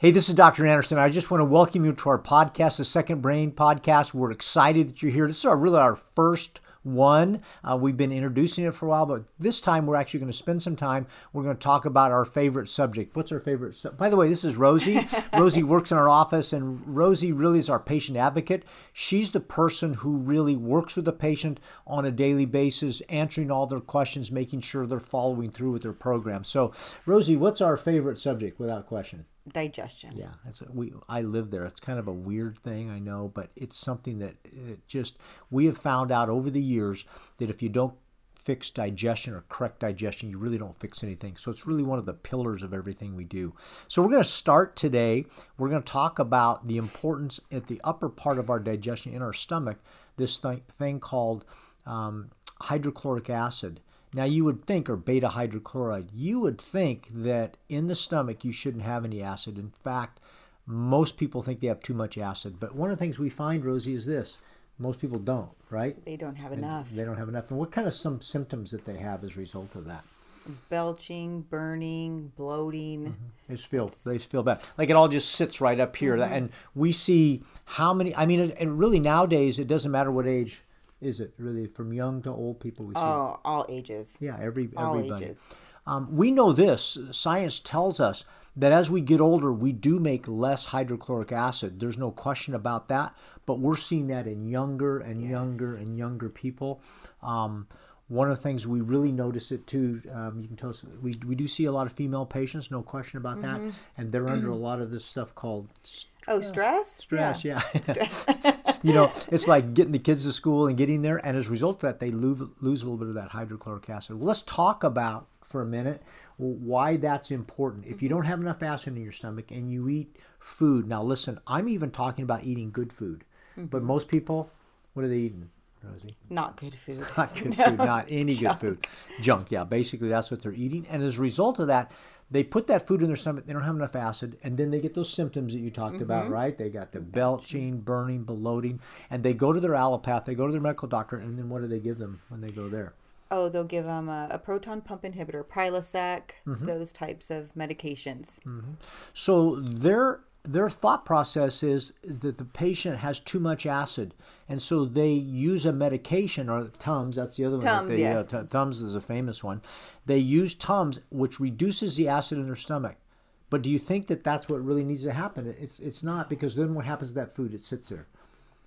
Hey, this is Dr. Anderson. I just want to welcome you to our podcast, the Second Brain Podcast. We're excited that you're here. This is our, really our first one. Uh, we've been introducing it for a while, but this time we're actually going to spend some time. We're going to talk about our favorite subject. What's our favorite? Su- By the way, this is Rosie. Rosie works in our office, and Rosie really is our patient advocate. She's the person who really works with the patient on a daily basis, answering all their questions, making sure they're following through with their program. So, Rosie, what's our favorite subject without question? Digestion. Yeah, it's we. I live there. It's kind of a weird thing, I know, but it's something that it just we have found out over the years that if you don't fix digestion or correct digestion, you really don't fix anything. So it's really one of the pillars of everything we do. So we're going to start today. We're going to talk about the importance at the upper part of our digestion in our stomach. This thing, thing called um, hydrochloric acid. Now, you would think, or beta hydrochloride, you would think that in the stomach you shouldn't have any acid. In fact, most people think they have too much acid. But one of the things we find, Rosie, is this most people don't, right? They don't have enough. They don't have enough. And what kind of some symptoms that they have as a result of that? Belching, burning, bloating. Mm-hmm. They just feel they just feel bad. Like it all just sits right up here, mm-hmm. and we see how many. I mean, it, and really nowadays it doesn't matter what age is it. Really, from young to old people, we see. Oh, all ages. Yeah, every all everybody. ages. Um, we know this. Science tells us that as we get older, we do make less hydrochloric acid. There's no question about that. But we're seeing that in younger and younger and younger people. Um, one of the things we really notice it too, um, you can tell us, we, we do see a lot of female patients, no question about that. Mm-hmm. And they're under a lot of this stuff called Oh, stress? stress. Yeah. Stress. you know, it's like getting the kids to school and getting there. And as a result of that, they lose, lose a little bit of that hydrochloric acid. Well, let's talk about for a minute why that's important. If you mm-hmm. don't have enough acid in your stomach and you eat food, now listen, I'm even talking about eating good food. But mm-hmm. most people, what are they eating, Rosie? Not good food. Not good food, not any good food. Junk, yeah. Basically, that's what they're eating. And as a result of that, they put that food in their stomach, they don't have enough acid, and then they get those symptoms that you talked about, right? They got the belching, burning, bloating, and they go to their allopath, they go to their medical doctor, and then what do they give them when they go there? Oh, they'll give them a, a proton pump inhibitor, Prilosec, Mm-hmm. those types of medications. So their their thought process is, is that the patient has too much acid, and so they use a medication or Tums. That's the other one. that Tums, they, yes. uh, Tums is a famous one. They use Tums, which reduces the acid in their stomach. But do you think that that's what really needs to happen? It's it's not because then what happens to that food? It sits there,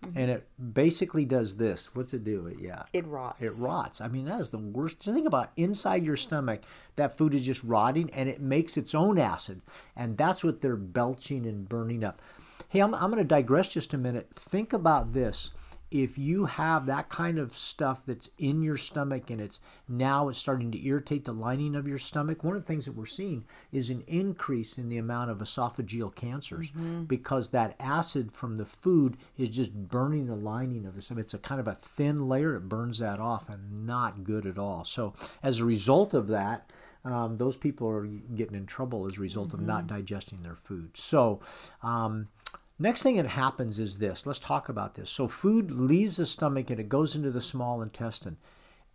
Mm-hmm. and it basically does this. What's it do? It yeah. It rots. It rots. I mean, that is the worst. To think about inside your stomach, that food is just rotting and it makes its own acid. And that's what they're belching and burning up. Hey, I'm, I'm going to digress just a minute. Think about this. If you have that kind of stuff that's in your stomach and it's now it's starting to irritate the lining of your stomach, one of the things that we're seeing is an increase in the amount of esophageal cancers because that acid from the food is just burning the lining of the stomach. It's a kind of a thin layer, it burns that off and not good at all. So, as a result of that, um, those people are getting in trouble as a result of not digesting their food. So, um, next thing that happens is this. Let's talk about this. So, food leaves the stomach and it goes into the small intestine.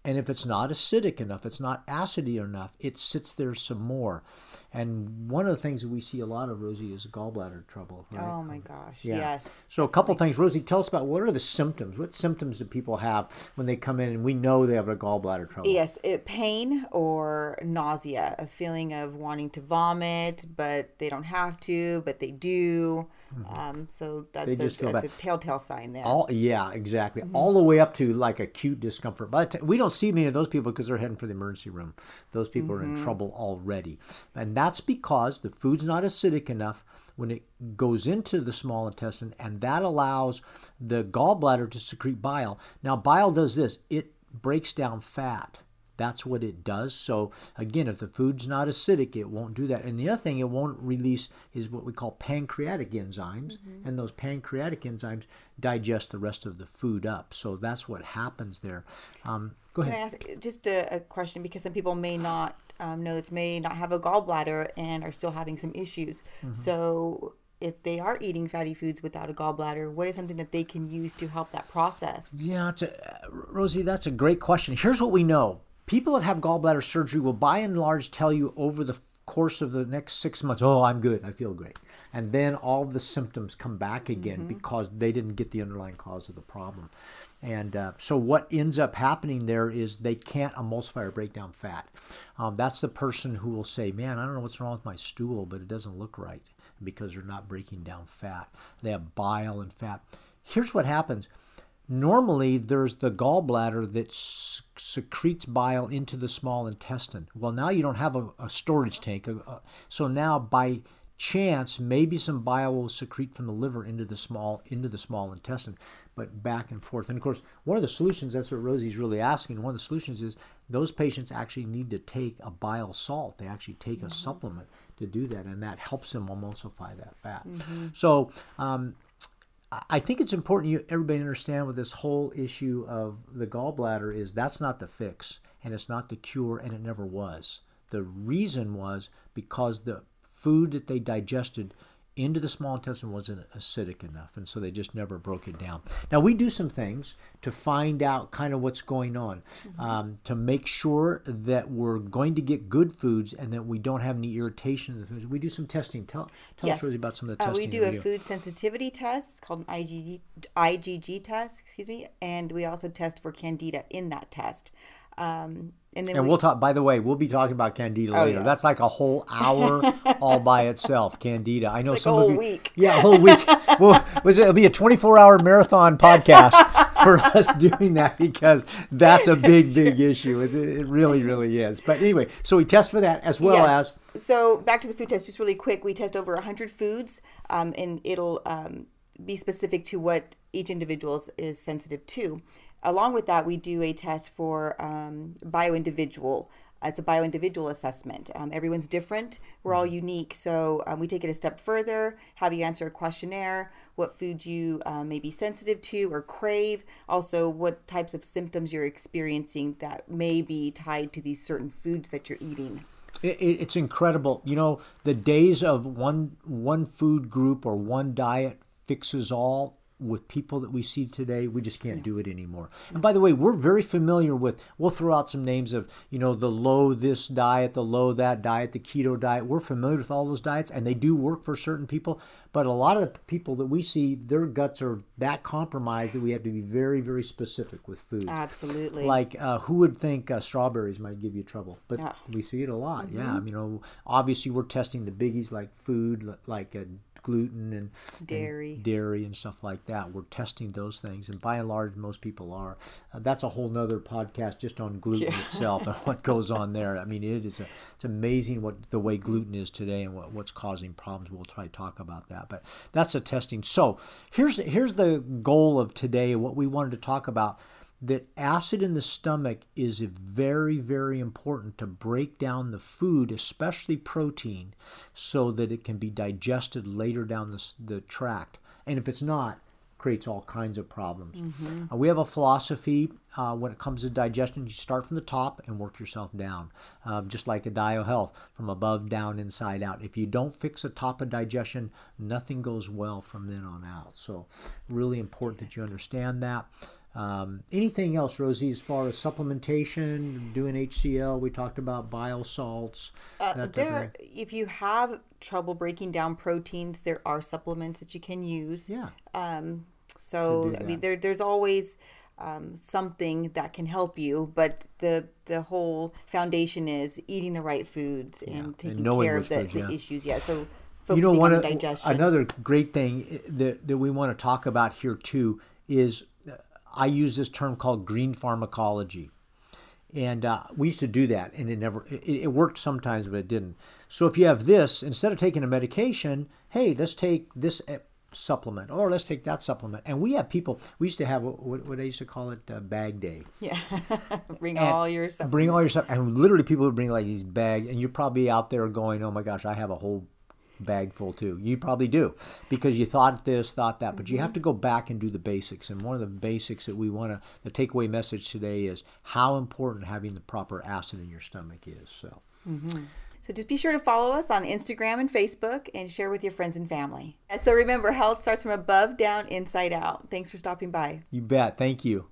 And if it's not acidic enough, it's not acidy enough, it sits there some more. And one of the things that we see a lot of, Rosie, is gallbladder trouble. Right? Oh my gosh. Yeah. Yes. So a couple things, Rosie. Tell us about what are the symptoms? What symptoms do people have when they come in and we know they have a gallbladder trouble? Yes, it, pain or nausea, a feeling of wanting to vomit, but they don't have to, but they do. Um, so that's, Mm-hmm. A, that's a telltale sign there. All yeah, exactly. Mm-hmm. All the way up to like acute discomfort. But we don't see many of those people because they're heading for the emergency room. Those people are Mm-hmm. in trouble already, and that's because the food's not acidic enough when it goes into the small intestine, and that allows the gallbladder to secrete bile. Now, bile does this: it breaks down fat. That's what it does. So again, if the food's not acidic, it won't do that. And the other thing it won't release is what we call pancreatic enzymes, and those pancreatic enzymes digest the rest of the food up. So that's what happens there. Um, go Can I ahead. ask just a, a question because some people may not um, know this, may not have a gallbladder and are still having some issues. Mm-hmm. So, if they are eating fatty foods without a gallbladder, what is something that they can use to help that process? Yeah, it's a, Rosie, that's a great question. Here's what we know: people that have gallbladder surgery will, by and large, tell you over the course of the next six months, oh, I'm good, I feel great. And then all the symptoms come back again Mm-hmm. because they didn't get the underlying cause of the problem. And uh, so what ends up happening there is they can't emulsify or break down fat. Um, that's the person who will say, man, I don't know what's wrong with my stool, but it doesn't look right because they're not breaking down fat. They have bile and fat. Here's what happens normally there's the gallbladder that secretes bile into the small intestine. Well, now you don't have a, a storage tank. uh, uh, so now by chance maybe some bile will secrete from the liver into the small into the small intestine but back and forth and of course one of the solutions that's what rosie's really asking one of the solutions is those patients actually need to take a bile salt they actually take a supplement to do that and that helps them emulsify that fat so um, I think it's important you everybody understand with this whole issue of the gallbladder is that's not the fix and it's not the cure and it never was. The reason was because the food that they digested into the small intestine wasn't acidic enough and so they just never broke it down. Now we do some things to find out kind of what's going on um, to make sure that we're going to get good foods and that we don't have any irritation in the foods. We do some testing. Tell, tell us really about some of the Uh, testing. we do a food sensitivity test called an IgG, IgG test, excuse me, and we also test for candida in that test. Um, and then And we, we'll talk. By the way, we'll be talking about candida later. Oh, yes. That's like a whole hour all by itself. Candida. I know like some whole of you. week. Yeah, a whole week. well, was it? It'll be a twenty-four hour marathon podcast for us doing that because that's a big, big issue. It, it really, really is. But anyway, so we test for that as well Yes. as So back to the food test, just really quick. We test over 100 foods, um, and it'll um, be specific to what each individual is sensitive to. Along with that, we do a test for um, bio-individual. Uh, It's a bio-individual assessment. Um, everyone's different. We're all unique, so um, we take it a step further. Have you answer a questionnaire? What foods you um, may be sensitive to or crave? Also, what types of symptoms you're experiencing that may be tied to these certain foods that you're eating. It, it, it's incredible. You know, the days of one one food group or one diet fixes all with people that we see today, we just can't do it anymore. And by the way, we're very familiar with. We'll throw out some names of you know the low this diet, the low that diet, the keto diet. We're familiar with all those diets, and they do work for certain people. But a lot of the people that we see, their guts are that compromised that we have to be very, very specific with food. Absolutely. Like, uh, who would think uh, strawberries might give you trouble? But Yeah. we see it a lot. Yeah, I mean, you know, obviously we're testing the biggies like food, like uh, gluten and Dairy. and dairy and stuff like that. We're testing those things, and by and large, most people are. Uh, that's a whole nother podcast just on gluten itself and what goes on there. I mean, it is a, it's amazing what the way gluten is today and what, what's causing problems. We'll try to talk about that, but that's a testing. So here's here's the goal of today. What we wanted to talk about that acid in the stomach is very, very important to break down the food, especially protein, so that it can be digested later down the, the tract. And if it's not, creates all kinds of problems. Uh, we have a philosophy uh, when it comes to digestion. You start from the top and work yourself down, um, just like a Dio Health, from above down, inside out. If you don't fix the top of digestion, nothing goes well from then on out. So, really important that you understand that. Um, anything else, Rosie, as far as supplementation, doing HCl? We talked about bile salts. Uh, that type of there, if you have trouble breaking down proteins, there are supplements that you can use. Yeah. Um, so I mean, there, there's always um, something that can help you, but the the whole foundation is eating the right foods and taking knowing care of the, foods, the yeah. issues. Yeah. So you know one on digestion. another great thing that, that we want to talk about here too is i use this term called green pharmacology and uh, we used to do that and it never it, it worked sometimes but it didn't so if you have this instead of taking a medication hey let's take this uh, supplement or let's take that supplement and we have people we used to have what, what they used to call it uh, bag day yeah. Bring and all your supplements. bring all your stuff and literally people would bring like these bags and you're probably out there going oh my gosh i have a whole bag full too you probably do because you thought this thought that but you have mm-hmm. to go back and do the basics and one of the basics that we want to the takeaway message today is how important having the proper acid in your stomach is so mm-hmm. So just be sure to follow us on Instagram and Facebook and share with your friends and family. And so remember, health starts from above, down, inside out. Thanks for stopping by. you bet thank you